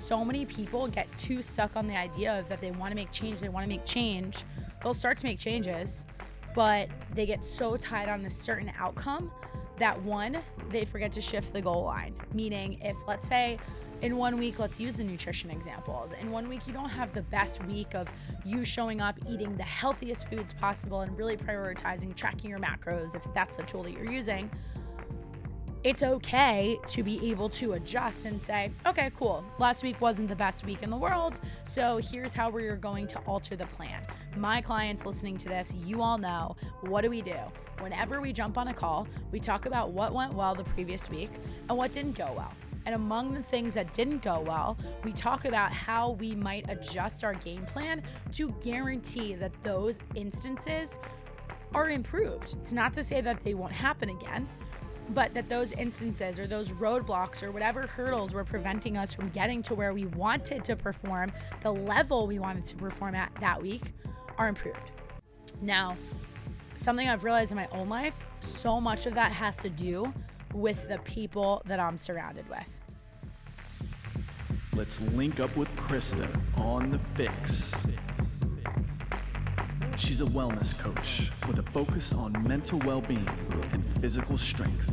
so many people get too stuck on the idea of that they want to make change, they want to make change. They'll start to make changes, but they get so tied on a certain outcome that one, they forget to shift the goal line. Meaning, if let's say in one week, let's use the nutrition examples. In one week, you don't have the best week of you showing up eating the healthiest foods possible and really prioritizing tracking your macros if that's the tool that you're using. It's okay to be able to adjust and say, okay, cool. Last week wasn't the best week in the world. So here's how we're going to alter the plan. My clients listening to this, you all know what do we do? Whenever we jump on a call, we talk about what went well the previous week and what didn't go well. And among the things that didn't go well, we talk about how we might adjust our game plan to guarantee that those instances are improved. It's not to say that they won't happen again, but that those instances or those roadblocks or whatever hurdles were preventing us from getting to where we wanted to perform, the level we wanted to perform at that week, are improved. Now, something I've realized in my own life, so much of that has to do with the people that I'm surrounded with. Let's link up with Krysta on the FYX. She's a wellness coach with a focus on mental well being and physical strength.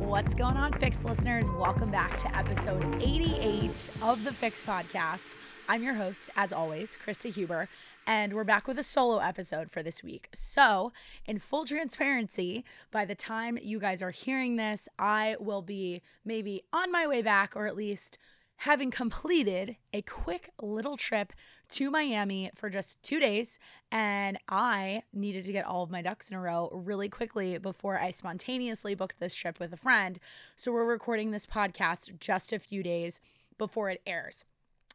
What's going on, FYX listeners? Welcome back to episode 88 of the FYX podcast. I'm your host, as always, Krysta Huber, and we're back with a solo episode for this week. So, in full transparency, by the time you guys are hearing this, I will be maybe on my way back, or at least having completed a quick little trip to Miami for just two days. And I needed to get all of my ducks in a row really quickly before I spontaneously booked this trip with a friend. So we're recording this podcast just a few days before it airs.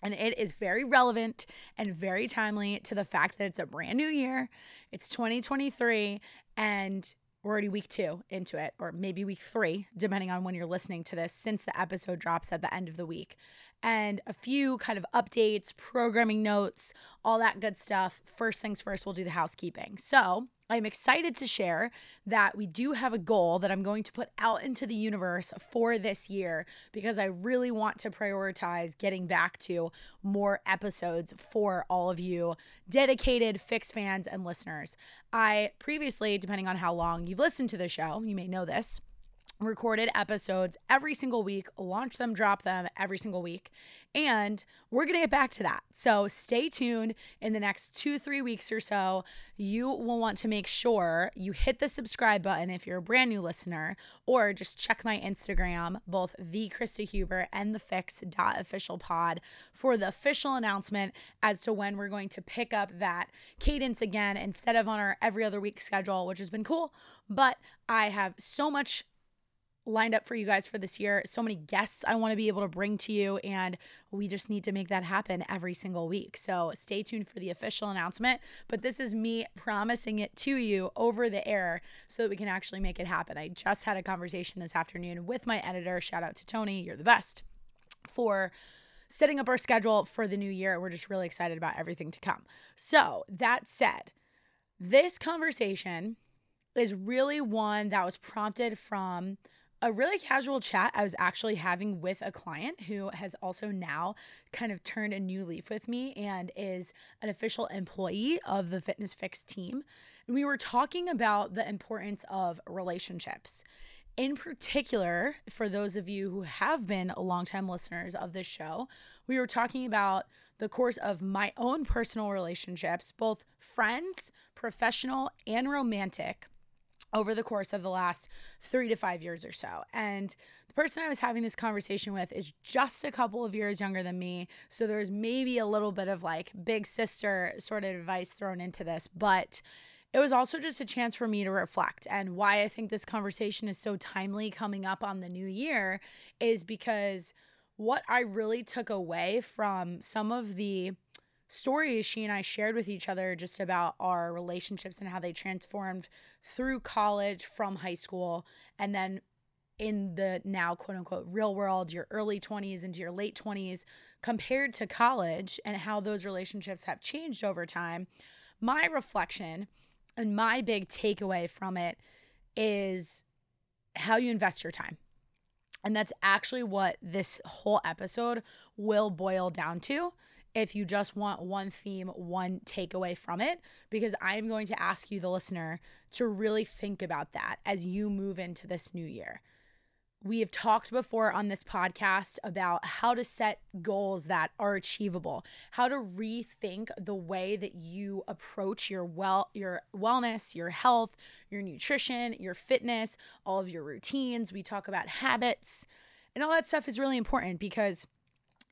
And it is very relevant and very timely to the fact that it's a brand new year. It's 2023 and we're already week two into it, or maybe week three, depending on when you're listening to this, since the episode drops at the end of the week. And a few kind of updates, programming notes, all that good stuff. First things first, we'll do the housekeeping. So, I'm excited to share that we do have a goal that I'm going to put out into the universe for this year because I really want to prioritize getting back to more episodes for all of you dedicated FYX fans and listeners. I previously, depending on how long you've listened to the show, you may know this recorded episodes every single week, launch them, drop them every single week. And we're going to get back to that. So stay tuned in the next two, three weeks or so. You will want to make sure you hit the subscribe button if you're a brand new listener, or just check my Instagram, both the Krysta Huber and the FYX official pod for the official announcement as to when we're going to pick up that cadence again instead of on our every other week schedule, which has been cool. But I have so much lined up for you guys for this year. So many guests I want to be able to bring to you, and we just need to make that happen every single week. So stay tuned for the official announcement. But this is me promising it to you over the air so that we can actually make it happen. I just had a conversation this afternoon with my editor. Shout out to Tony, you're the best for setting up our schedule for the new year. We're just really excited about everything to come. So, that said, this conversation is really one that was prompted from a really casual chat I was actually having with a client who has also now kind of turned a new leaf with me and is an official employee of the Fitness FYX team. And we were talking about the importance of relationships. In particular, for those of you who have been longtime listeners of this show, we were talking about the course of my own personal relationships, both friends, professional, and romantic over the course of the last three to five years or so. And the person I was having this conversation with is just a couple of years younger than me. So there's maybe a little bit of like big sister sort of advice thrown into this. But it was also just a chance for me to reflect. And why I think this conversation is so timely coming up on the new year is because what I really took away from some of the stories she and I shared with each other just about our relationships and how they transformed through college from high school and then in the now quote unquote real world, your early 20s into your late 20s, compared to college and how those relationships have changed over time, my reflection and my big takeaway from it is how you invest your time. And that's actually what this whole episode will boil down to. If you just want one theme, one takeaway from it, because I'm going to ask you, the listener, to really think about that as you move into this new year. We have talked before on this podcast about how to set goals that are achievable, how to rethink the way that you approach your well your wellness, your health, your nutrition, your fitness, all of your routines. We talk about habits. And all that stuff is really important because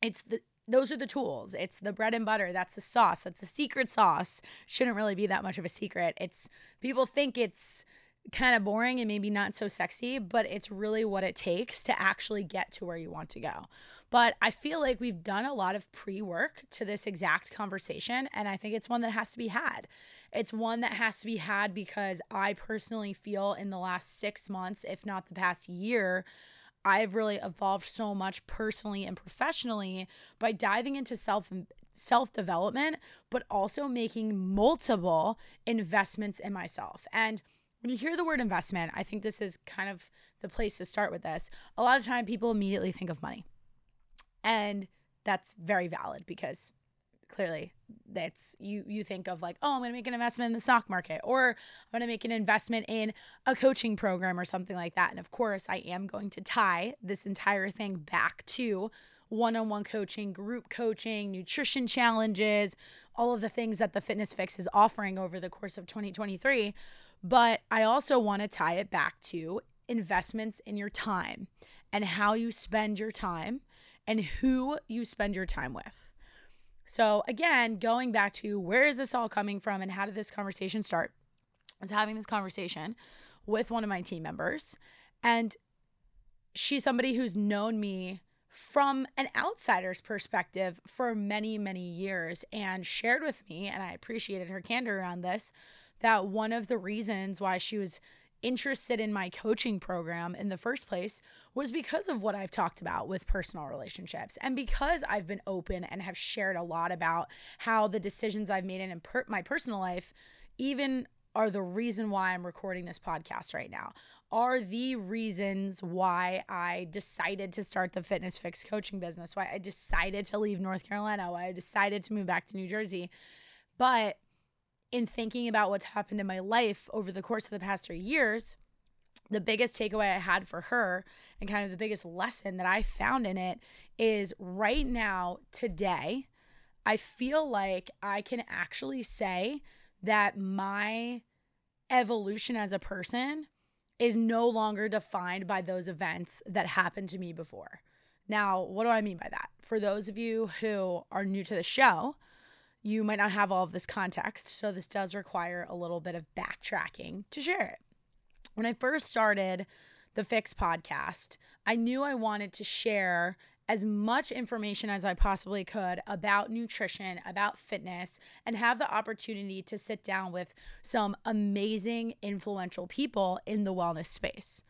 it's the those are the tools. It's the bread and butter. That's the sauce. That's the secret sauce. Shouldn't really be that much of a secret. It's people think it's kind of boring and maybe not so sexy, but it's really what it takes to actually get to where you want to go. But I feel like we've done a lot of pre work to this exact conversation, and I think it's one that has to be had. It's one that has to be had because I personally feel in the last six months, if not the past year, I've really evolved so much personally and professionally by diving into self self development, but also making multiple investments in myself. And when you hear the word investment, I think this is kind of the place to start with this. A lot of time people immediately think of money. And that's very valid because clearly that's you you think of like oh i'm going to make an investment in the stock market or i'm going to make an investment in a coaching program or something like that. And of course i am going to tie this entire thing back to one-on-one coaching group coaching nutrition challenges all of the things that the Fitness FYX is offering over the course of 2023 but i also want to tie it back to investments in your time and how you spend your time and who you spend your time with so, again, going back to where is this all coming from and how did this conversation start? I was having this conversation with one of my team members, and she's somebody who's known me from an outsider's perspective for many, many years and shared with me, and I appreciated her candor around this, that one of the reasons why she was interested in my coaching program in the first place was because of what I've talked about with personal relationships and because I've been open and have shared a lot about how the decisions I've made in my personal life even are the reason why I'm recording this podcast right now. Are the reasons why I decided to start the Fitness FYX coaching business, why I decided to leave North Carolina, why I decided to move back to New Jersey. But in thinking about what's happened in my life over the course of the past three years, the biggest takeaway I had for her and kind of the biggest lesson that I found in it is right now, today, I feel like I can actually say that my evolution as a person is no longer defined by those events that happened to me before. Now, what do I mean by that? For those of you who are new to the show, you might not have all of this context. So this does require a little bit of backtracking to share it. When I first started the FYX podcast, I knew I wanted to share as much information as I possibly could about nutrition, about fitness, and have the opportunity to sit down with some amazing, influential people in the wellness space.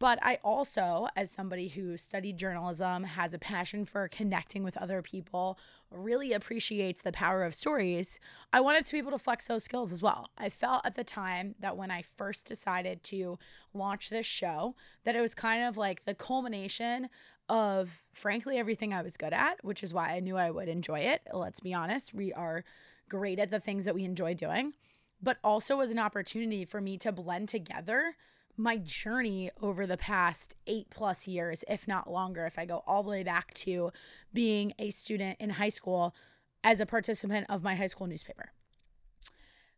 But I also, as somebody who studied journalism, has a passion for connecting with other people, really appreciates the power of stories, I wanted to be able to flex those skills as well. I felt at the time that when I first decided to launch this show, that it was kind of like the culmination of, frankly, everything I was good at, which is why I knew I would enjoy it. Let's be honest, we are great at the things that we enjoy doing, but also was an opportunity for me to blend together my journey over the past eight plus years, if not longer, if I go all the way back to being a student in high school as a participant of my high school newspaper.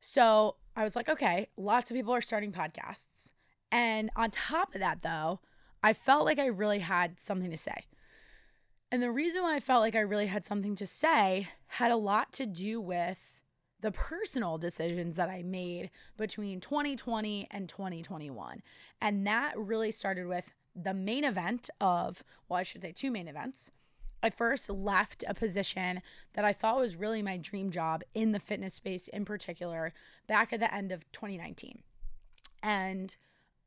So I was like, okay, lots of people are starting podcasts. And on top of that, though, I felt like I really had something to say. And the reason why I felt like I really had something to say had a lot to do with the personal decisions that I made between 2020 and 2021. And that really started with the main event of, well, I should say two main events. I first left a position that I thought was really my dream job in the fitness space in particular back at the end of 2019. And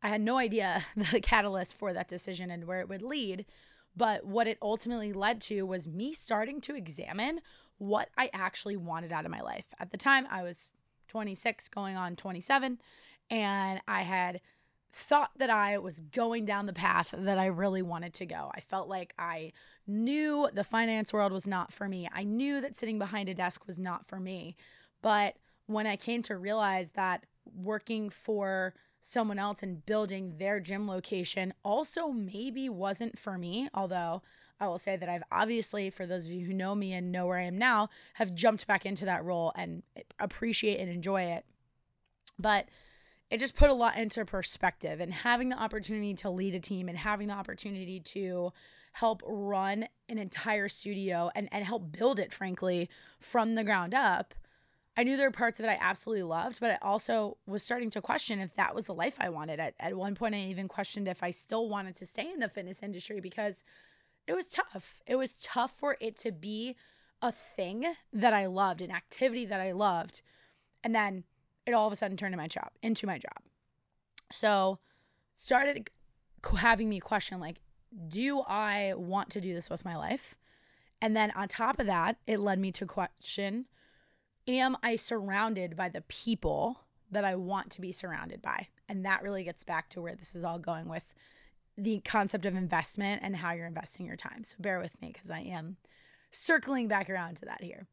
I had no idea the catalyst for that decision and where it would lead. But what it ultimately led to was me starting to examine what I actually wanted out of my life. At the time, I was 26, going on 27, and I had thought that I was going down the path that I really wanted to go. I felt like I knew the finance world was not for me. I knew that sitting behind a desk was not for me. But when I came to realize that working for someone else and building their gym location also maybe wasn't for me, although I will say that I've obviously, for those of you who know me and know where I am now, have jumped back into that role and appreciate and enjoy it. But it just put a lot into perspective and having the opportunity to lead a team and having the opportunity to help run an entire studio and, and help build it, frankly, from the ground up I knew there were parts of it I absolutely loved, but I also was starting to question if that was the life I wanted. At, at one point, I even questioned if I still wanted to stay in the fitness industry because it was tough. It was tough for it to be a thing that I loved, an activity that I loved. And then it all of a sudden turned into my job, into my job. So started having me question like, do I want to do this with my life? And then on top of that, it led me to question am I surrounded by the people that I want to be surrounded by? And that really gets back to where this is all going with the concept of investment and how you're investing your time. So bear with me because I am circling back around to that here.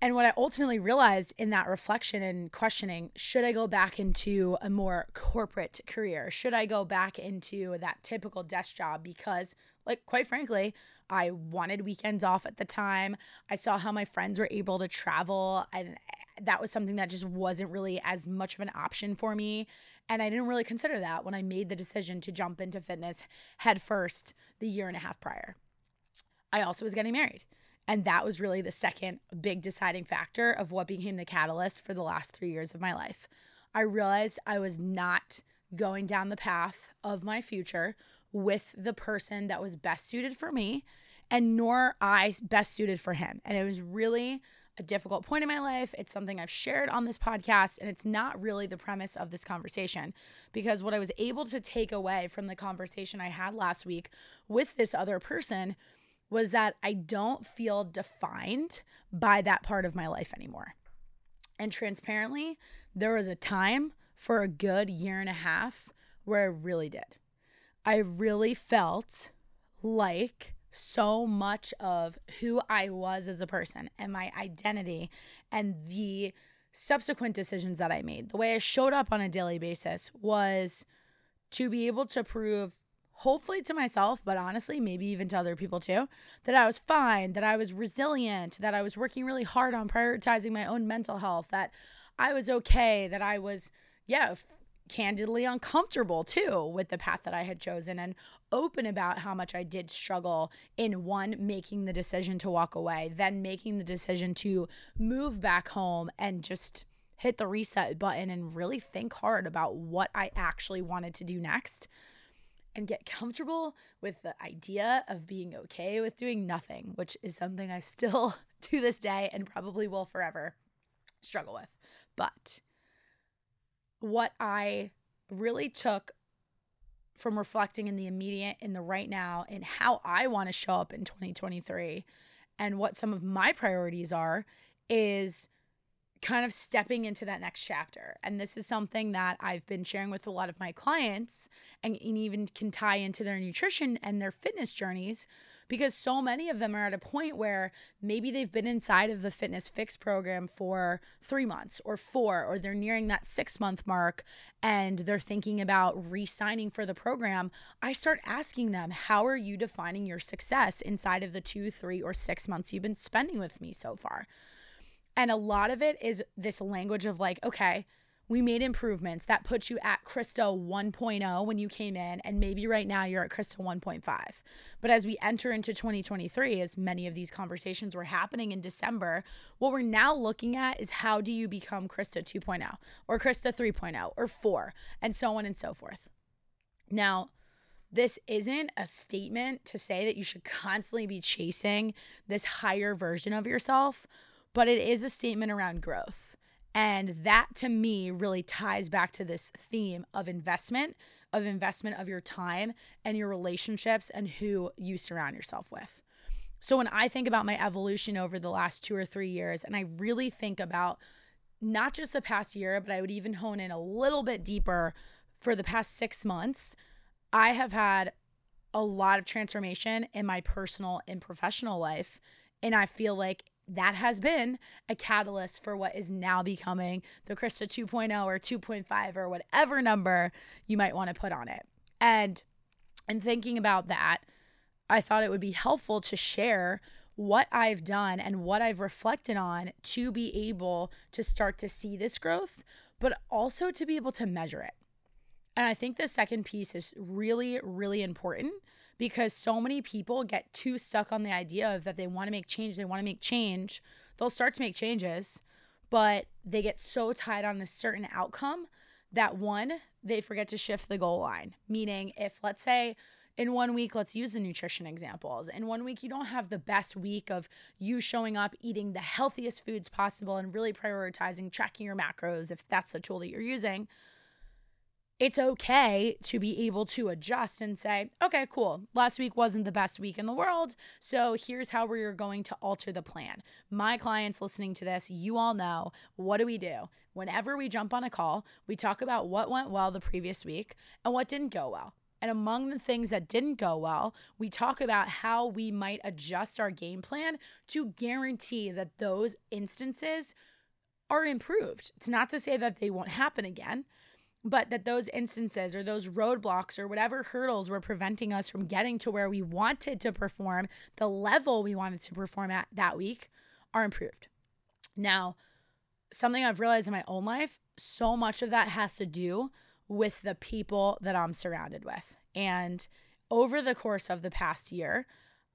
And what I ultimately realized in that reflection and questioning should I go back into a more corporate career? Should I go back into that typical desk job? Because, like, quite frankly, I wanted weekends off at the time. I saw how my friends were able to travel, and that was something that just wasn't really as much of an option for me. And I didn't really consider that when I made the decision to jump into fitness head first the year and a half prior. I also was getting married. And that was really the second big deciding factor of what became the catalyst for the last three years of my life. I realized I was not going down the path of my future with the person that was best suited for me and nor I best suited for him. And it was really a difficult point in my life. It's something I've shared on this podcast, and it's not really the premise of this conversation because what I was able to take away from the conversation I had last week with this other person was that I don't feel defined by that part of my life anymore. And transparently, there was a time for a good year and a half where I really did. I really felt like so much of who I was as a person and my identity and the subsequent decisions that I made, the way I showed up on a daily basis was to be able to prove, hopefully to myself, but honestly, maybe even to other people too, that I was fine, that I was resilient, that I was working really hard on prioritizing my own mental health, that I was okay, that I was, yeah, candidly uncomfortable too with the path that I had chosen. And open about how much I did struggle in one, making the decision to walk away, then making the decision to move back home and just hit the reset button and really think hard about what I actually wanted to do next and get comfortable with the idea of being okay with doing nothing, which is something I still to this day and probably will forever struggle with. But what I really took from reflecting in the immediate, in the right now, and how I want to show up in 2023 and what some of my priorities are is kind of stepping into that next chapter. And this is something that I've been sharing with a lot of my clients and, and even can tie into their nutrition and their fitness journeys because so many of them are at a point where maybe they've been inside of the Fitness FYX program for three months or four, or they're nearing that six month mark and they're thinking about re signing for the program. I start asking them, How are you defining your success inside of the two, three, or six months you've been spending with me so far? And a lot of it is this language of like, okay, we made improvements that put you at Krysta 1.0 when you came in, and maybe right now you're at Krysta 1.5. But as we enter into 2023, as many of these conversations were happening in December, what we're now looking at is how do you become Krysta 2.0 or Krysta 3.0 or 4, and so on and so forth. Now, this isn't a statement to say that you should constantly be chasing this higher version of yourself, but it is a statement around growth And that to me really ties back to this theme of investment, of investment of your time and your relationships and who you surround yourself with. So when I think about my evolution over the last two or three years, and I really think about not just the past year, but I would even hone in a little bit deeper for the past six months, I have had a lot of transformation in my personal and professional life. And I feel like that has been a catalyst for what is now becoming the Krysta 2.0 or 2.5 or whatever number you might want to put on it. And and thinking about that, I thought it would be helpful to share what I've done and what I've reflected on to be able to start to see this growth, but also to be able to measure it. And I think the second piece is really, really important because so many people get too stuck on the idea of that they want to make change, they want to make change. They'll start to make changes, but they get so tied on a certain outcome that one, they forget to shift the goal line. Meaning, if let's say in one week, let's use the nutrition examples. In one week, you don't have the best week of you showing up eating the healthiest foods possible and really prioritizing tracking your macros if that's the tool that you're using it's okay to be able to adjust and say, okay, cool. Last week wasn't the best week in the world. So here's how we're going to alter the plan. My clients listening to this, you all know what do we do? Whenever we jump on a call, we talk about what went well the previous week and what didn't go well. And among the things that didn't go well, we talk about how we might adjust our game plan to guarantee that those instances are improved. It's not to say that they won't happen again, but that those instances or those roadblocks or whatever hurdles were preventing us from getting to where we wanted to perform, the level we wanted to perform at that week, are improved. Now, something I've realized in my own life, so much of that has to do with the people that I'm surrounded with. And over the course of the past year,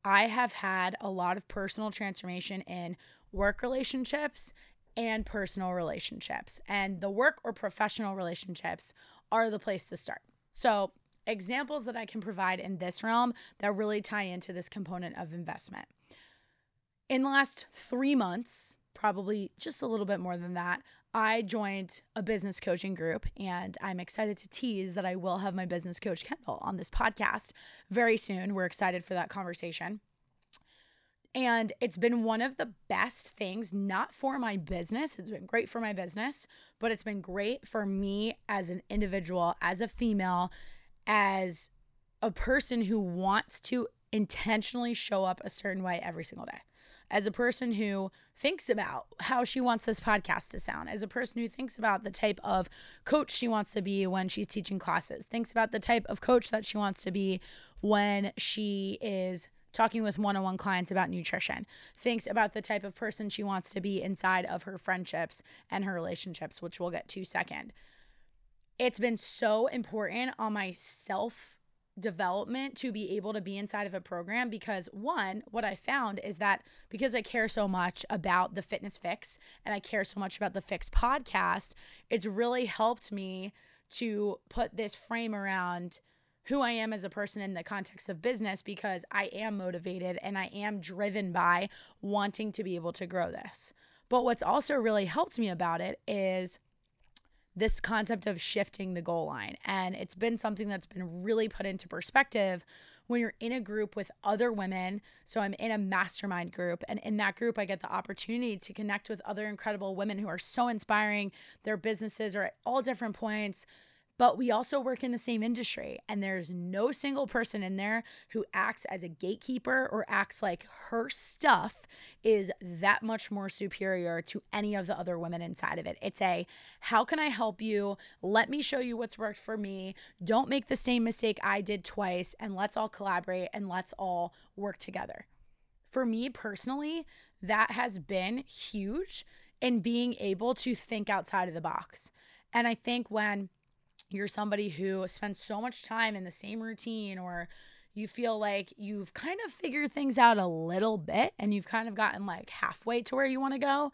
I have had a lot of personal transformation in work relationships and personal relationships. And the work or professional relationships are the place to start. So, examples that I can provide in this realm that really tie into this component of investment. In the last three months, probably just a little bit more than that, I joined a business coaching group, and I'm excited to tease that I will have my business coach Kendall on this podcast very soon. We're excited for that conversation. And it's been one of the best things, not for my business. It's been great for my business, but it's been great for me as an individual, as a female, as a person who wants to intentionally show up a certain way every single day. As a person who thinks about how she wants this podcast to sound, as a person who thinks about the type of coach she wants to be when she's teaching classes, thinks about the type of coach that she wants to be when she is talking with one on one clients about nutrition, thinks about the type of person she wants to be inside of her friendships and her relationships, which we'll get to second. It's been so important on my self development to be able to be inside of a program because one what i found is that because i care so much about the Fitness FYX and i care so much about the FYX podcast it's really helped me to put this frame around who I am as a person in the context of business because I am motivated and I am driven by wanting to be able to grow this. But what's also really helped me about it is this concept of shifting the goal line. And it's been something that's been really put into perspective when you're in a group with other women. So I'm in a mastermind group, and in that group, I get the opportunity to connect with other incredible women who are so inspiring. Their businesses are at all different points but we also work in the same industry and there's no single person in there who acts as a gatekeeper or acts like her stuff is that much more superior to any of the other women inside of it. It's a how can I help you? Let me show you what's worked for me. Don't make the same mistake I did twice and let's all collaborate and let's all work together. For me personally, that has been huge in being able to think outside of the box. And I think when you're somebody who spends so much time in the same routine or you feel like you've kind of figured things out a little bit and you've kind of gotten like halfway to where you want to go,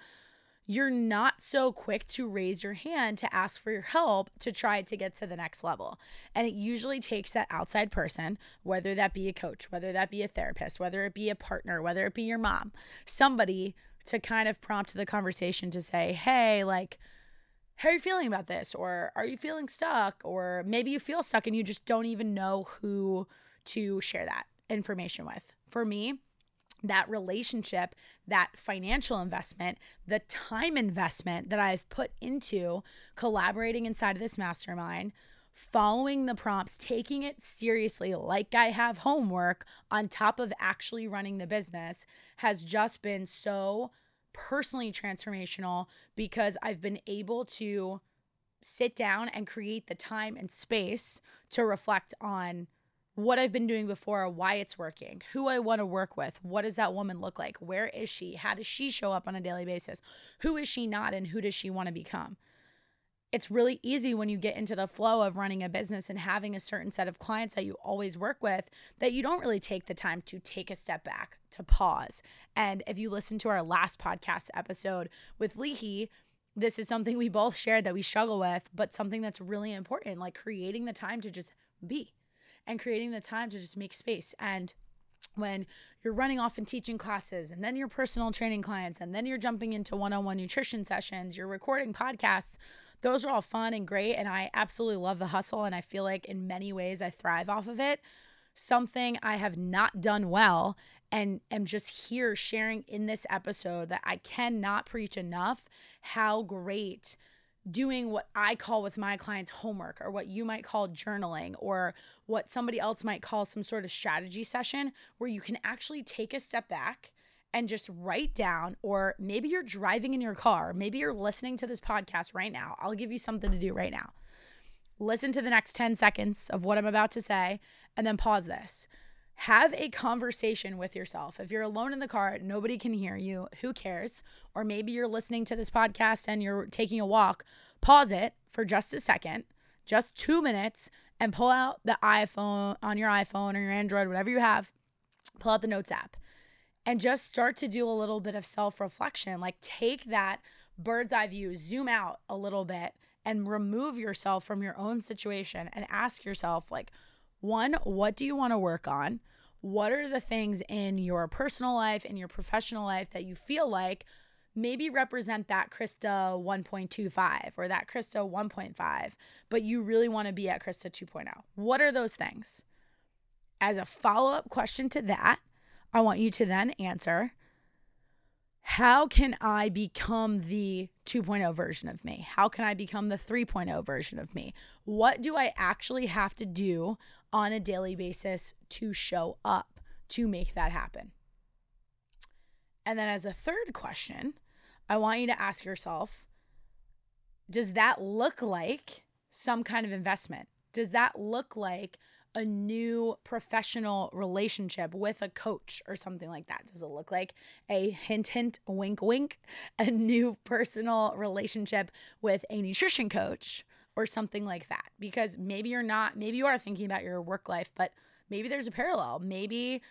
you're not so quick to raise your hand to ask for your help to try to get to the next level. And it usually takes that outside person, whether that be a coach, whether that be a therapist, whether it be a partner, whether it be your mom, somebody to kind of prompt the conversation to say, hey, like, how are you feeling about this? Or are you feeling stuck? Or maybe you feel stuck and you just don't even know who to share that information with. For me, that relationship, that financial investment, the time investment that I've put into collaborating inside of this mastermind, following the prompts, taking it seriously like I have homework on top of actually running the business has just been so personally transformational because I've been able to sit down and create the time and space to reflect on what I've been doing before, why it's working, who I want to work with, what does that woman look like, where is she, how does she show up on a daily basis, who is she not, and who does she want to become. It's really easy when you get into the flow of running a business and having a certain set of clients that you always work with that you don't really take the time to take a step back, to pause. And if you listen to our last podcast episode with Leahy, this is something we both shared that we struggle with, but something that's really important, like creating the time to just be and creating the time to just make space. And when you're running off and teaching classes and then your personal training clients and then you're jumping into one-on-one nutrition sessions, you're recording podcasts, those are all fun and great and I absolutely love the hustle and I feel like in many ways I thrive off of it. Something I have not done well and am just here sharing in this episode that I cannot preach enough how great doing what I call with my clients homework or what you might call journaling or what somebody else might call some sort of strategy session where you can actually take a step back and just write down or maybe you're driving in your car, maybe you're listening to this podcast right now. I'll give you something to do right now. Listen to the next 10 seconds of what I'm about to say and then pause this have a conversation with yourself. If you're alone in the car, nobody can hear you, who cares? Or maybe you're listening to this podcast and you're taking a walk, pause it for just a second, just two minutes, and pull out the iPhone on your iPhone or your Android, whatever you have, pull out the Notes app and just start to do a little bit of self reflection. Like take that bird's eye view, zoom out a little bit, and remove yourself from your own situation and ask yourself, like, one, what do you want to work on? What are the things in your personal life, in your professional life that you feel like maybe represent that Krysta 1.25 or that Krysta 1.5, but you really want to be at Krysta 2.0? What are those things? As a follow up question to that, I want you to then answer how can I become the 2.0 version of me? How can I become the 3.0 version of me? What do I actually have to do on a daily basis to show up to make that happen? And then, as a third question, I want you to ask yourself Does that look like some kind of investment? Does that look like a new professional relationship with a coach or something like that? Does it look like a hint, hint, wink, wink, a new personal relationship with a nutrition coach or something like that? Because maybe you're not, maybe you are thinking about your work life, but maybe there's a parallel. Maybe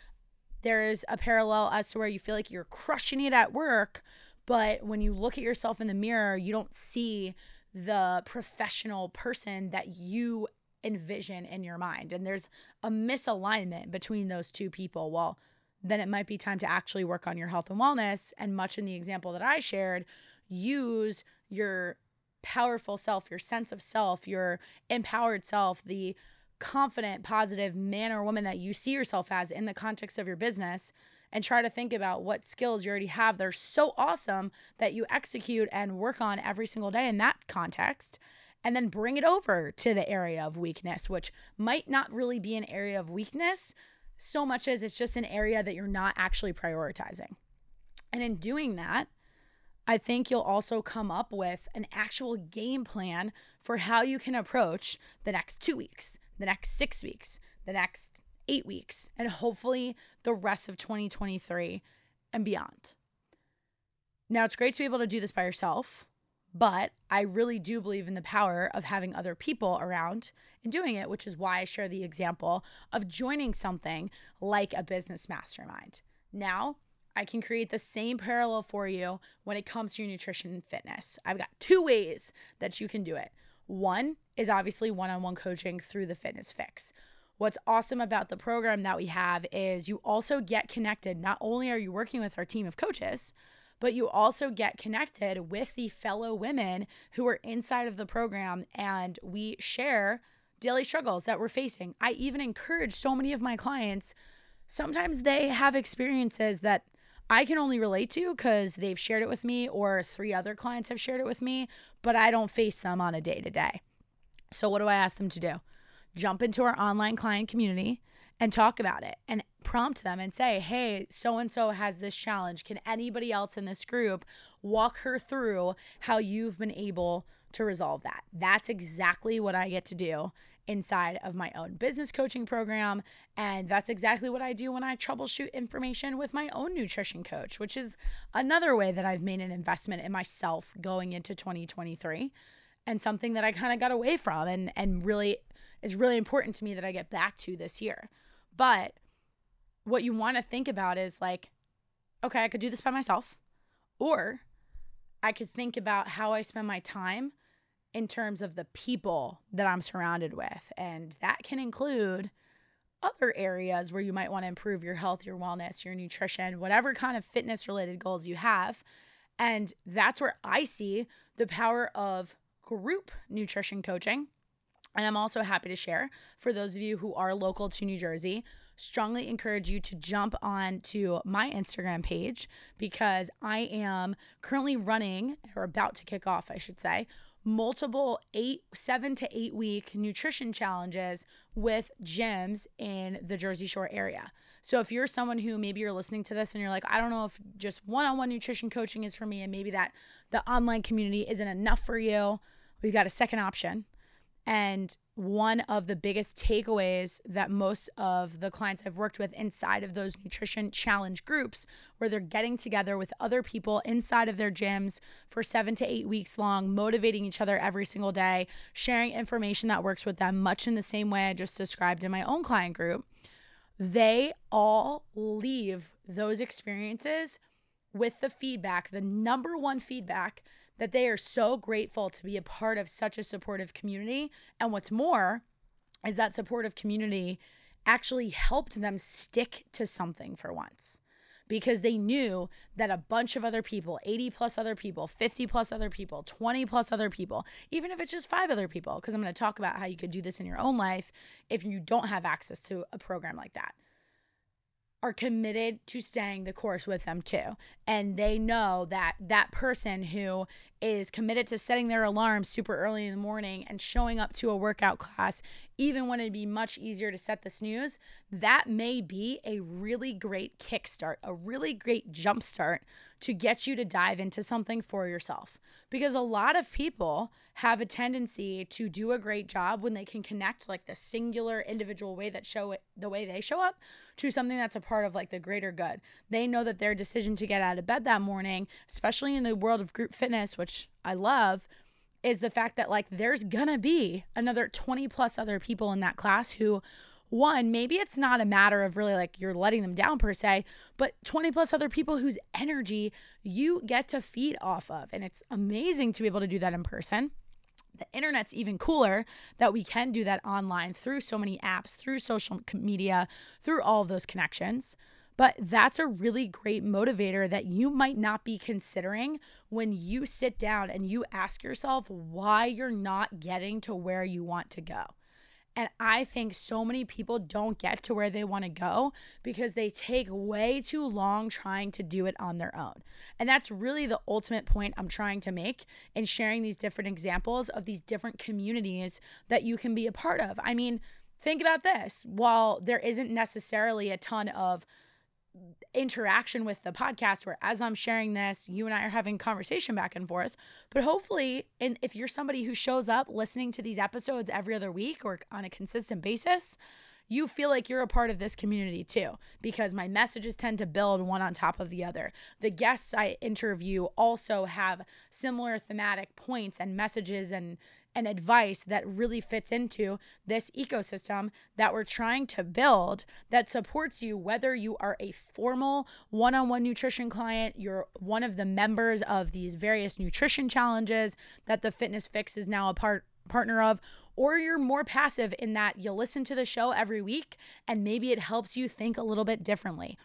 there's a parallel as to where you feel like you're crushing it at work, but when you look at yourself in the mirror, you don't see the professional person that you envision in your mind. And there's a misalignment between those two people. Well, then it might be time to actually work on your health and wellness. And much in the example that I shared, use your powerful self, your sense of self, your empowered self, the confident, positive man or woman that you see yourself as in the context of your business and try to think about what skills you already have. They're so awesome that you execute and work on every single day in that context and then bring it over to the area of weakness, which might not really be an area of weakness so much as it's just an area that you're not actually prioritizing. And in doing that, I think you'll also come up with an actual game plan for how you can approach the next two weeks, the next six weeks, the next eight weeks, and hopefully the rest of 2023 and beyond. Now, it's great to be able to do this by yourself. But I really do believe in the power of having other people around and doing it, which is why I share the example of joining something like a business mastermind. Now, I can create the same parallel for you when it comes to your nutrition and fitness. I've got two ways that you can do it. One is obviously one on one coaching through the Fitness FYX. What's awesome about the program that we have is you also get connected. Not only are you working with our team of coaches, but you also get connected with the fellow women who are inside of the program and we share daily struggles that we're facing. I even encourage so many of my clients, sometimes they have experiences that I can only relate to because they've shared it with me or three other clients have shared it with me, but I don't face them on a day to day. So, what do I ask them to do? Jump into our online client community and talk about it and prompt them and say, hey, so and so has this challenge. Can anybody else in this group walk her through how you've been able to resolve that? That's exactly what I get to do inside of my own business coaching program. And that's exactly what I do when I troubleshoot information with my own nutrition coach, which is another way that I've made an investment in myself going into 2023 and something that I kind of got away from and and really is really important to me that I get back to this year. But what you want to think about is like okay, I could do this by myself or I could think about how I spend my time in terms of the people that I'm surrounded with. And that can include other areas where you might want to improve your health, your wellness, your nutrition, whatever kind of fitness related goals you have. And that's where I see the power of group nutrition coaching. And I'm also happy to share for those of you who are local to New Jersey, strongly encourage you to jump on to my Instagram page because I am currently running or about to kick off, I should say, multiple eight, seven to eight week nutrition challenges with gyms in the Jersey Shore area. So if you're someone who maybe you're listening to this and you're like, I don't know if just one on one nutrition coaching is for me, and maybe that the online community isn't enough for you, we've got a second option. And one of the biggest takeaways that most of the clients I've worked with inside of those nutrition challenge groups, where they're getting together with other people inside of their gyms for seven to eight weeks long, motivating each other every single day, sharing information that works with them, much in the same way I just described in my own client group, they all leave those experiences with the feedback, the number one feedback that they are so grateful to be a part of such a supportive community. And what's more, is that supportive community actually helped them stick to something for once because they knew that a bunch of other people 80 plus other people 50 plus other people 20 plus other people even if it's just five other people because i'm going to talk about how you could do this in your own life if you don't have access to a program like that are committed to staying the course with them too. And they know that that person who is committed to setting their alarm super early in the morning and showing up to a workout class, even when it'd be much easier to set the snooze, that may be a really great kickstart, a really great jumpstart to get you to dive into something for yourself. Because a lot of people have a tendency to do a great job when they can connect like the singular individual way that show it the way they show up to something that's a part of like the greater good. They know that their decision to get out of bed that morning, especially in the world of group fitness, which I love, is the fact that like there's gonna be another 20 plus other people in that class who one, maybe it's not a matter of really like you're letting them down per se, but 20 plus other people whose energy you get to feed off of. And it's amazing to be able to do that in person the internet's even cooler that we can do that online through so many apps, through social media, through all of those connections. But that's a really great motivator that you might not be considering when you sit down and you ask yourself why you're not getting to where you want to go. And I think so many people don't get to where they want to go because they take way too long trying to do it on their own. And that's really the ultimate point I'm trying to make in sharing these different examples of these different communities that you can be a part of. I mean, think about this while there isn't necessarily a ton of interaction with the podcast where as I'm sharing this, you and I are having conversation back and forth. But hopefully, and if you're somebody who shows up listening to these episodes every other week or on a consistent basis, you feel like you're a part of this community too, because my messages tend to build one on top of the other. The guests I interview also have similar thematic points and messages and and advice that really fits into this ecosystem that we're trying to build that supports you, whether you are a formal one on one nutrition client, you're one of the members of these various nutrition challenges that the Fitness FYX is now a part partner of or you're more passive in that you listen to the show every week and maybe it helps you think a little bit differently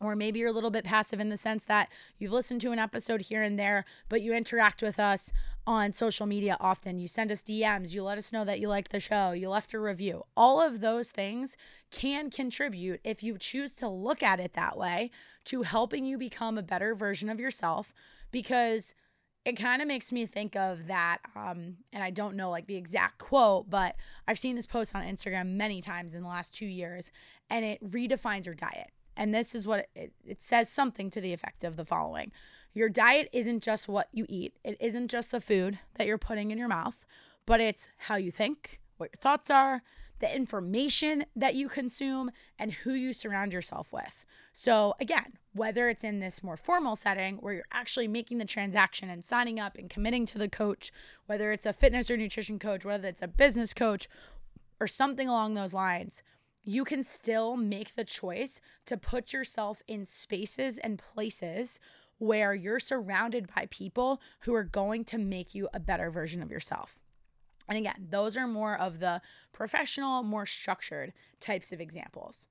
Or maybe you're a little bit passive in the sense that you've listened to an episode here and there, but you interact with us on social media often. You send us DMs, you let us know that you liked the show, you left a review. All of those things can contribute, if you choose to look at it that way, to helping you become a better version of yourself because it kind of makes me think of that um, and i don't know like the exact quote but i've seen this post on instagram many times in the last two years and it redefines your diet and this is what it, it says something to the effect of the following Your diet isn't just what you eat, it isn't just the food that you're putting in your mouth, but it's how you think, what your thoughts are, the information that you consume, and who you surround yourself with. So, again, whether it's in this more formal setting where you're actually making the transaction and signing up and committing to the coach, whether it's a fitness or nutrition coach, whether it's a business coach, or something along those lines, you can still make the choice to put yourself in spaces and places where you're surrounded by people who are going to make you a better version of yourself. And again, those are more of the professional, more structured types of examples.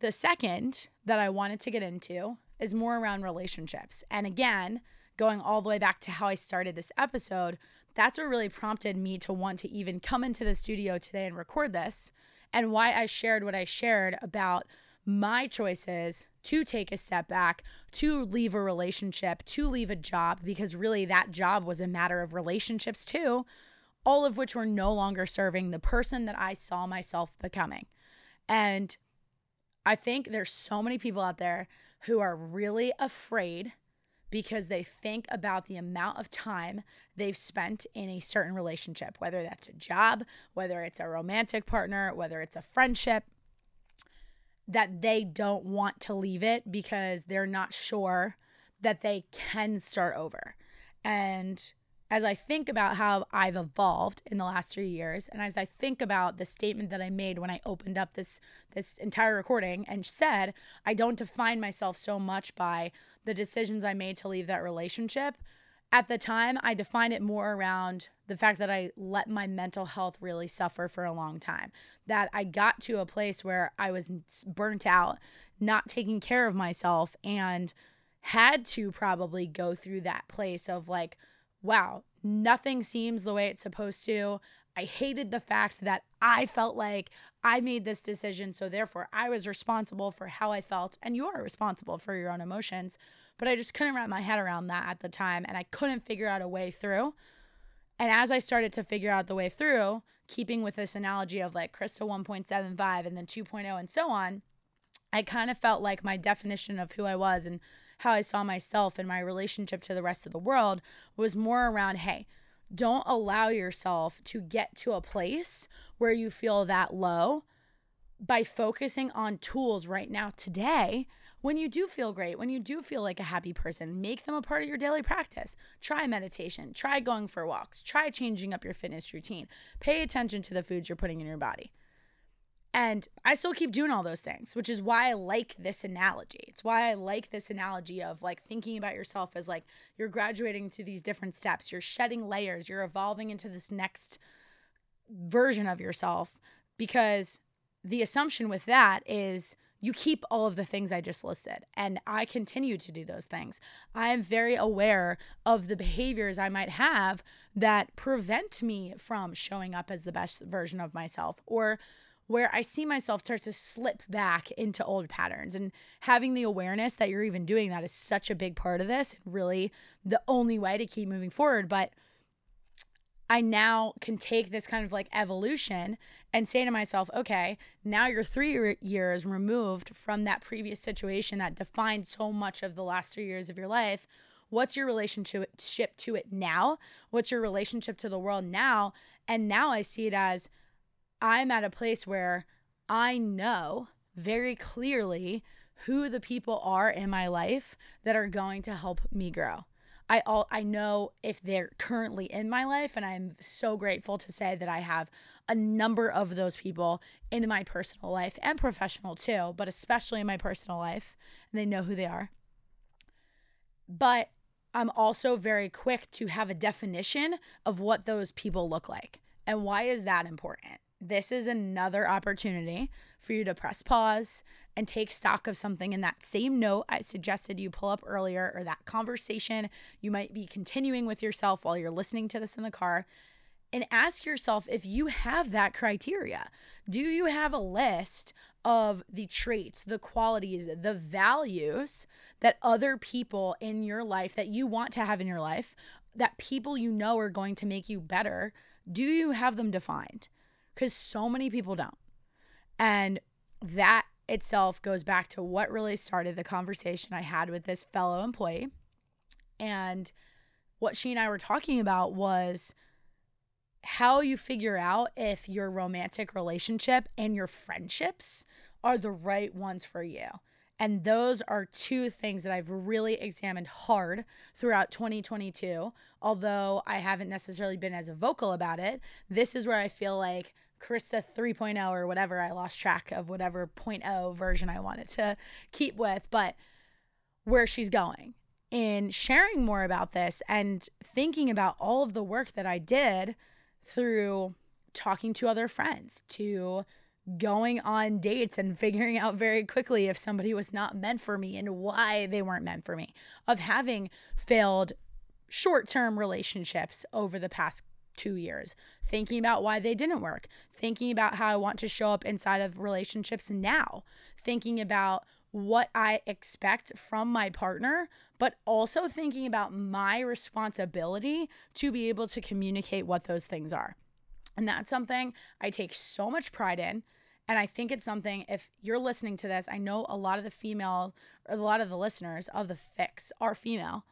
The second that I wanted to get into is more around relationships. And again, going all the way back to how I started this episode, that's what really prompted me to want to even come into the studio today and record this and why I shared what I shared about my choices to take a step back, to leave a relationship, to leave a job, because really that job was a matter of relationships too, all of which were no longer serving the person that I saw myself becoming. And I think there's so many people out there who are really afraid because they think about the amount of time they've spent in a certain relationship, whether that's a job, whether it's a romantic partner, whether it's a friendship, that they don't want to leave it because they're not sure that they can start over. And as I think about how I've evolved in the last three years, and as I think about the statement that I made when I opened up this this entire recording and said, I don't define myself so much by the decisions I made to leave that relationship. At the time, I defined it more around the fact that I let my mental health really suffer for a long time. That I got to a place where I was burnt out, not taking care of myself, and had to probably go through that place of like, wow, nothing seems the way it's supposed to. I hated the fact that I felt like I made this decision. So therefore, I was responsible for how I felt. And you are responsible for your own emotions. But I just couldn't wrap my head around that at the time. And I couldn't figure out a way through. And as I started to figure out the way through, keeping with this analogy of like Krysta 1.75 and then 2.0 and so on, I kind of felt like my definition of who I was and how I saw myself and my relationship to the rest of the world was more around hey, don't allow yourself to get to a place where you feel that low by focusing on tools right now today when you do feel great, when you do feel like a happy person, make them a part of your daily practice. Try meditation, try going for walks, try changing up your fitness routine. Pay attention to the foods you're putting in your body. And I still keep doing all those things, which is why I like this analogy. It's why I like this analogy of like thinking about yourself as like you're graduating through these different steps, you're shedding layers, you're evolving into this next version of yourself. Because the assumption with that is you keep all of the things I just listed. And I continue to do those things. I am very aware of the behaviors I might have that prevent me from showing up as the best version of myself or where I see myself start to slip back into old patterns. And having the awareness that you're even doing that is such a big part of this, really the only way to keep moving forward. But I now can take this kind of like evolution and say to myself, okay, now you're three years removed from that previous situation that defined so much of the last three years of your life. What's your relationship to it now? What's your relationship to the world now? And now I see it as I'm at a place where I know very clearly who the people are in my life that are going to help me grow. I all I know if they're currently in my life and I'm so grateful to say that I have a number of those people in my personal life and professional too, but especially in my personal life and they know who they are. But I'm also very quick to have a definition of what those people look like. And why is that important? This is another opportunity for you to press pause and take stock of something in that same note I suggested you pull up earlier, or that conversation you might be continuing with yourself while you're listening to this in the car. And ask yourself if you have that criteria. Do you have a list of the traits, the qualities, the values that other people in your life that you want to have in your life, that people you know are going to make you better? Do you have them defined? Because so many people don't. And that itself goes back to what really started the conversation I had with this fellow employee. And what she and I were talking about was how you figure out if your romantic relationship and your friendships are the right ones for you. And those are two things that I've really examined hard throughout 2022. Although I haven't necessarily been as vocal about it, this is where I feel like Krysta 3.0 or whatever, I lost track of whatever 0.0 version I wanted to keep with, but where she's going. In sharing more about this and thinking about all of the work that I did through talking to other friends, to going on dates and figuring out very quickly if somebody was not meant for me and why they weren't meant for me, of having failed short term relationships over the past two years, thinking about why they didn't work, thinking about how I want to show up inside of relationships now, thinking about what I expect from my partner, but also thinking about my responsibility to be able to communicate what those things are. And that's something I take so much pride in. And I think it's something, if you're listening to this, I know a lot of the female, or a lot of the listeners of the FYX are female.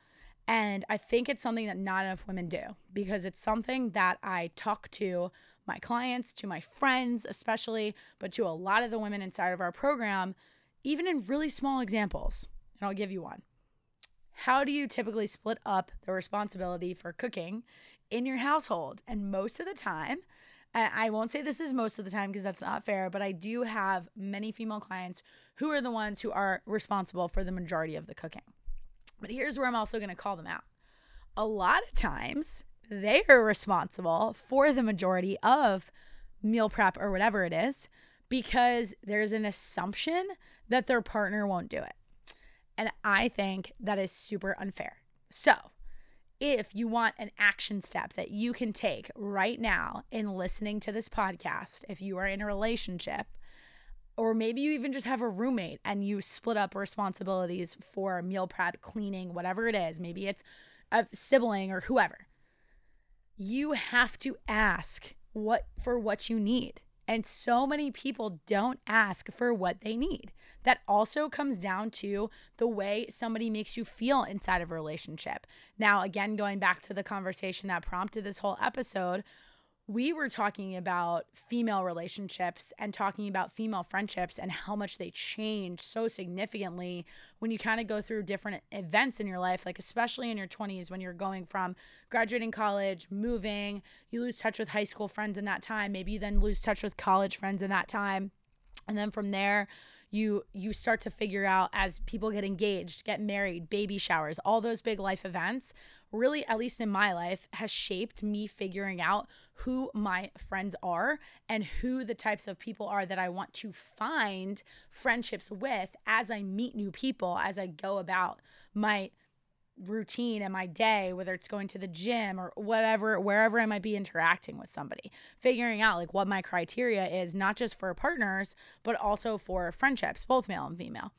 And I think it's something that not enough women do because it's something that I talk to my clients, to my friends, especially, but to a lot of the women inside of our program, even in really small examples. And I'll give you one. How do you typically split up the responsibility for cooking in your household? And most of the time, and I won't say this is most of the time because that's not fair, but I do have many female clients who are the ones who are responsible for the majority of the cooking. But here's where I'm also going to call them out. A lot of times, they are responsible for the majority of meal prep or whatever it is because there's an assumption that their partner won't do it. And I think that is super unfair. So, if you want an action step that you can take right now in listening to this podcast, if you are in a relationship, or maybe you even just have a roommate and you split up responsibilities for meal prep, cleaning, whatever it is. Maybe it's a sibling or whoever. You have to ask what for what you need. And so many people don't ask for what they need. That also comes down to the way somebody makes you feel inside of a relationship. Now, again, going back to the conversation that prompted this whole episode, we were talking about female relationships and talking about female friendships and how much they change so significantly when you kind of go through different events in your life, like especially in your 20s when you're going from graduating college, moving, you lose touch with high school friends in that time, maybe you then lose touch with college friends in that time. And then from there, you you start to figure out as people get engaged, get married, baby showers, all those big life events really, at least in my life, has shaped me figuring out who my friends are and who the types of people are that I want to find friendships with as I meet new people, as I go about my routine and my day, whether it's going to the gym or whatever, wherever I might be interacting with somebody, figuring out like what my criteria is, not just for partners, but also for friendships, both male and female.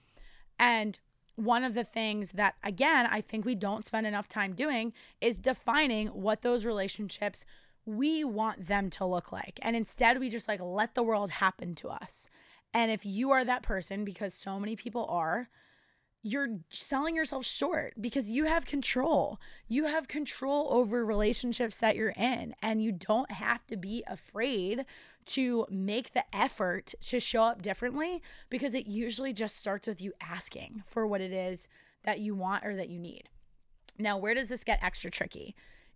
And one of the things that, again, I think we don't spend enough time doing is defining what those relationships we want them to look like. And instead, we just like let the world happen to us. And if you are that person, because so many people are, you're selling yourself short because you have control. You have control over relationships that you're in, and you don't have to be afraid to make the effort to show up differently because it usually just starts with you asking for what it is that you want or that you need. Now, where does this get extra tricky?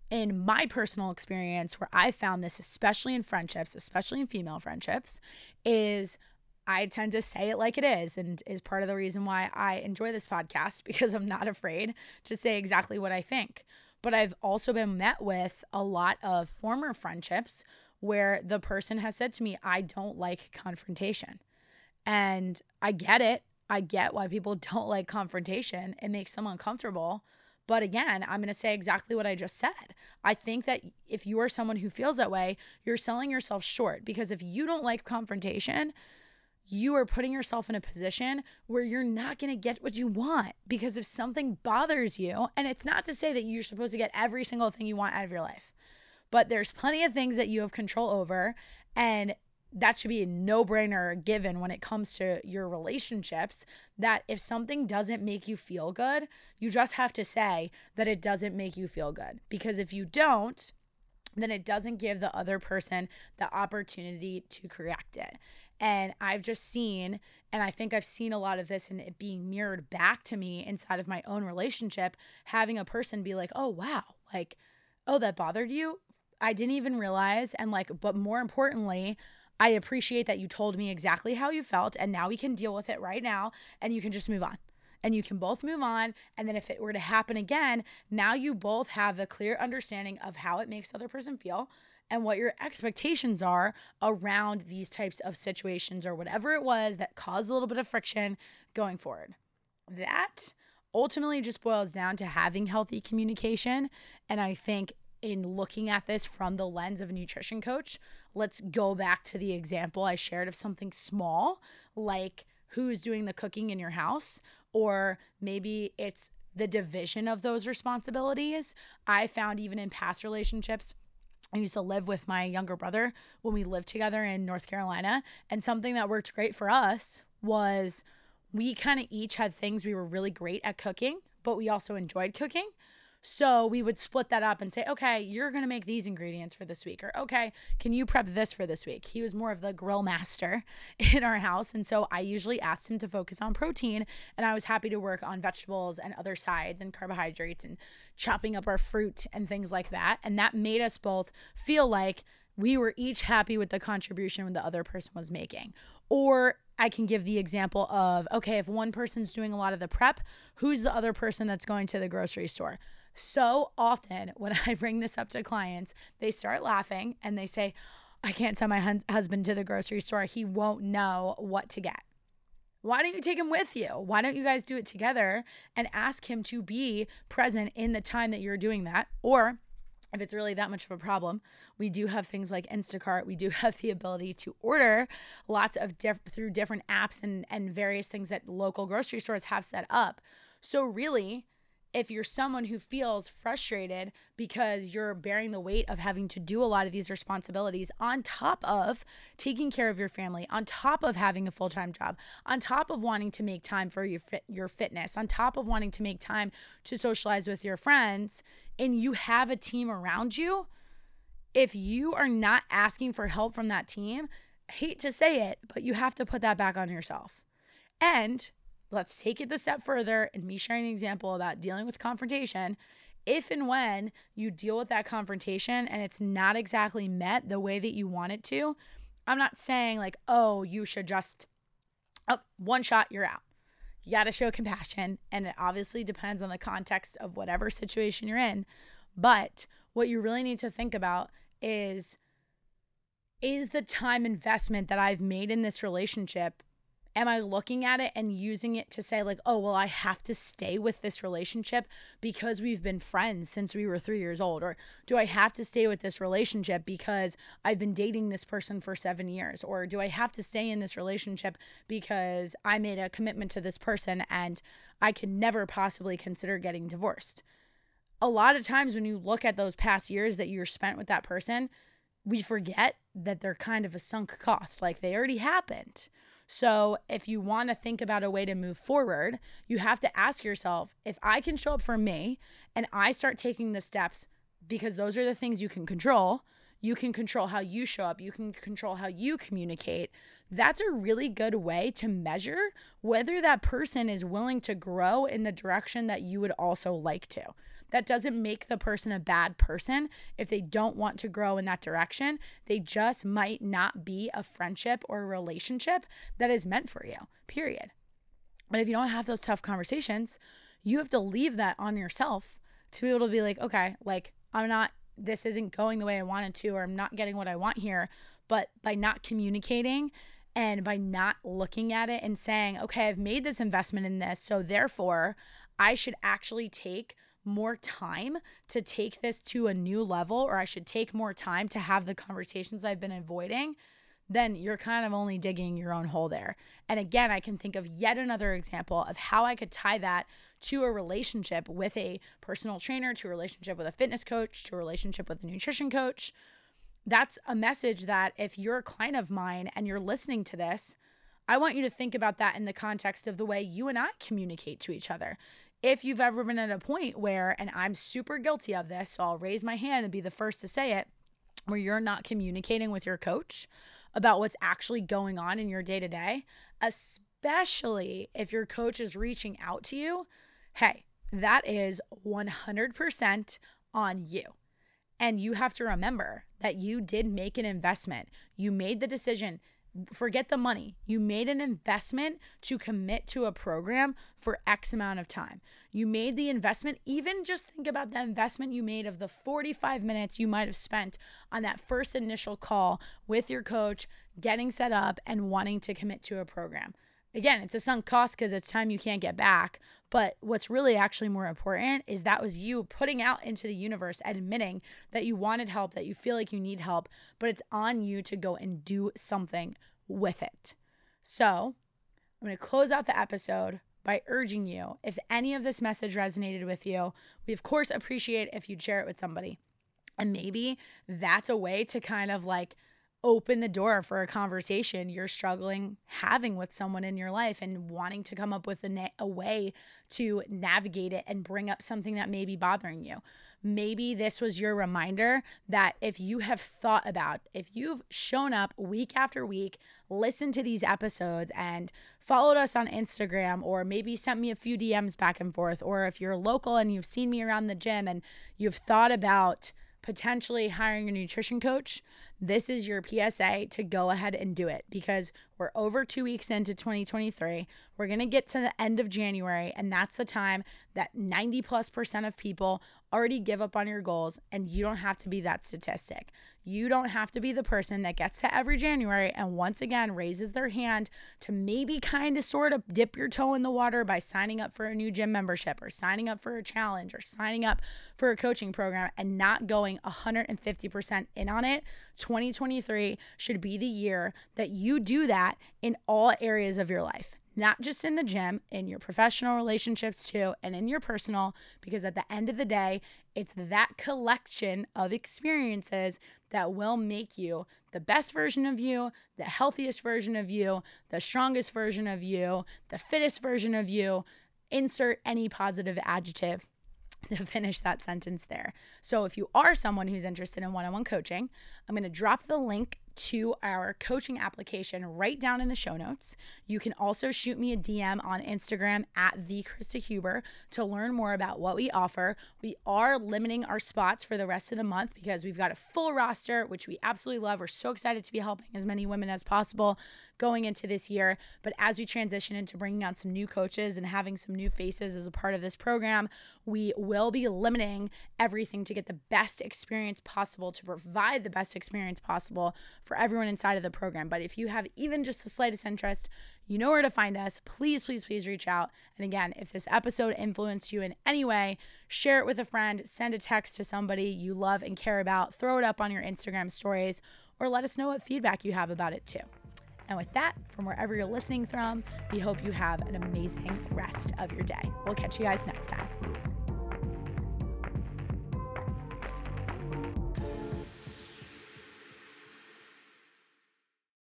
In my personal experience, where I found this, especially in friendships, especially in female friendships, is I tend to say it like it is, and is part of the reason why I enjoy this podcast because I'm not afraid to say exactly what I think. But I've also been met with a lot of former friendships where the person has said to me, I don't like confrontation. And I get it. I get why people don't like confrontation. It makes them uncomfortable. But again, I'm going to say exactly what I just said. I think that if you are someone who feels that way, you're selling yourself short because if you don't like confrontation, you are putting yourself in a position where you're not going to get what you want because if something bothers you, and it's not to say that you're supposed to get every single thing you want out of your life, but there's plenty of things that you have control over. And that should be a no brainer given when it comes to your relationships. That if something doesn't make you feel good, you just have to say that it doesn't make you feel good. Because if you don't, then it doesn't give the other person the opportunity to correct it. And I've just seen, and I think I've seen a lot of this and it being mirrored back to me inside of my own relationship, having a person be like, oh, wow, like, oh, that bothered you? I didn't even realize. And like, but more importantly, I appreciate that you told me exactly how you felt, and now we can deal with it right now, and you can just move on. And you can both move on. And then if it were to happen again, now you both have a clear understanding of how it makes the other person feel and what your expectations are around these types of situations or whatever it was that caused a little bit of friction going forward. That ultimately just boils down to having healthy communication. And I think in looking at this from the lens of a nutrition coach, let's go back to the example I shared of something small, like who's doing the cooking in your house, or maybe it's the division of those responsibilities. I found even in past relationships, I used to live with my younger brother when we lived together in North Carolina. And something that worked great for us was we kind of each had things we were really great at cooking, but we also enjoyed cooking. So we would split that up and say, okay, you're going to make these ingredients for this week. Or, okay, can you prep this for this week? He was more of the grill master in our house. And so I usually asked him to focus on protein. And I was happy to work on vegetables and other sides and carbohydrates and chopping up our fruit and things like that. And that made us both feel like we were each happy with the contribution the other person was making. Or I can give the example of okay, if one person's doing a lot of the prep, who's the other person that's going to the grocery store? So often when I bring this up to clients, they start laughing and they say, I can't send my husband to the grocery store. He won't know what to get. Why don't you take him with you? Why don't you guys do it together and ask him to be present in the time that you're doing that? Or if it's really that much of a problem, we do have things like Instacart. We do have the ability to order lots of diff- through different apps and and various things that local grocery stores have set up. So really, if you're someone who feels frustrated because you're bearing the weight of having to do a lot of these responsibilities on top of taking care of your family, on top of having a full-time job, on top of wanting to make time for your fit, your fitness, on top of wanting to make time to socialize with your friends, and you have a team around you, if you are not asking for help from that team, hate to say it, but you have to put that back on yourself. And let's take it the step further and me sharing the example about dealing with confrontation. If and when you deal with that confrontation and it's not exactly met the way that you want it to i'm not saying like oh you should just oh, one shot you're out. You got to show compassion and it obviously depends on the context of whatever situation you're in. But what you really need to think about is is the time investment that I've made in this relationship am I looking at it and using it to say, like, oh, well, I have to stay with this relationship because we've been friends since we were three years old? Or do I have to stay with this relationship because I've been dating this person for seven years? Or do I have to stay in this relationship because I made a commitment to this person and I can never possibly consider getting divorced? A lot of times when you look at those past years that you're spent with that person, we forget that they're kind of a sunk cost. Like they already happened. So, if you want to think about a way to move forward, you have to ask yourself if I can show up for me and I start taking the steps because those are the things you can control. You can control how you show up, you can control how you communicate. That's a really good way to measure whether that person is willing to grow in the direction that you would also like to. That doesn't make the person a bad person if they don't want to grow in that direction. They just might not be a friendship or a relationship that is meant for you, period. But if you don't have those tough conversations, you have to leave that on yourself to be able to be like, okay, like I'm not this isn't going the way I wanted to, or I'm not getting what I want here. But by not communicating and by not looking at it and saying, okay, I've made this investment in this, so therefore I should actually take more time to take this to a new level, or I should take more time to have the conversations I've been avoiding, then you're kind of only digging your own hole there. And again, I can think of yet another example of how I could tie that to a relationship with a personal trainer, to a relationship with a fitness coach, to a relationship with a nutrition coach. That's a message that if you're a client of mine and you're listening to this, I want you to think about that in the context of the way you and I communicate to each other if you've ever been at a point where, and I'm super guilty of this, so I'll raise my hand and be the first to say it, where you're not communicating with your coach about what's actually going on in your day to day, especially if your coach is reaching out to you, hey, that is 100% on you. And you have to remember that you did make an investment. You made the decision forget the money. You made an investment to commit to a program for X amount of time. You made the investment, even just think about the investment you made of the 45 minutes you might have spent on that first initial call with your coach, getting set up and wanting to commit to a program. Again, it's a sunk cost because it's time you can't get back. But what's really actually more important is that was you putting out into the universe, admitting that you wanted help, that you feel like you need help, but it's on you to go and do something with it. So I'm going to close out the episode by urging you if any of this message resonated with you, we of course appreciate if you'd share it with somebody. And maybe that's a way to kind of like open the door for a conversation you're struggling having with someone in your life and wanting to come up with a, na- a way to navigate it and bring up something that may be bothering you. Maybe this was your reminder that if you have thought about, if you've shown up week after week, listened to these episodes and followed us on Instagram, or maybe sent me a few DMs back and forth, or if you're local and you've seen me around the gym and you've thought about potentially hiring a nutrition coach, this is your PSA to go ahead and do it because we're over two weeks into 2023. We're going to get to the end of January, and that's the time that 90 plus percent of people already give up on your goals, and you don't have to be that statistic. You don't have to be the person that gets to every January and once again raises their hand to maybe kind of sort of dip your toe in the water by signing up for a new gym membership or signing up for a challenge or signing up for a coaching program and not going 150% in on it. 2023 should be the year that you do that in all areas of your life not just in the gym, in your professional relationships too, and in your personal, because at the end of the day, it's that collection of experiences that will make you the best version of you, the healthiest version of you, the strongest version of you, the fittest version of you. Insert any positive adjective to finish that sentence there. So, if you are someone who's interested in one on one coaching, I'm going to drop the link to our coaching application right down in the show notes. You can also shoot me a DM on Instagram at the Krysta Huber to learn more about what we offer. We are limiting our spots for the rest of the month because we've got a full roster, which we absolutely love. We're so excited to be helping as many women as possible going into this year. But as we transition into bringing on some new coaches and having some new faces as a part of this program, we will be limiting everything to get the best experience possible to provide the best experience possible for everyone inside of the program. But if you have even just the slightest interest, you know where to find us. Please, please, please reach out. And again, if this episode influenced you in any way, share it with a friend, send a text to somebody you love and care about, throw it up on your Instagram stories, or let us know what feedback you have about it too. And with that, from wherever you're listening from, we hope you have an amazing rest of your day. We'll catch you guys next time.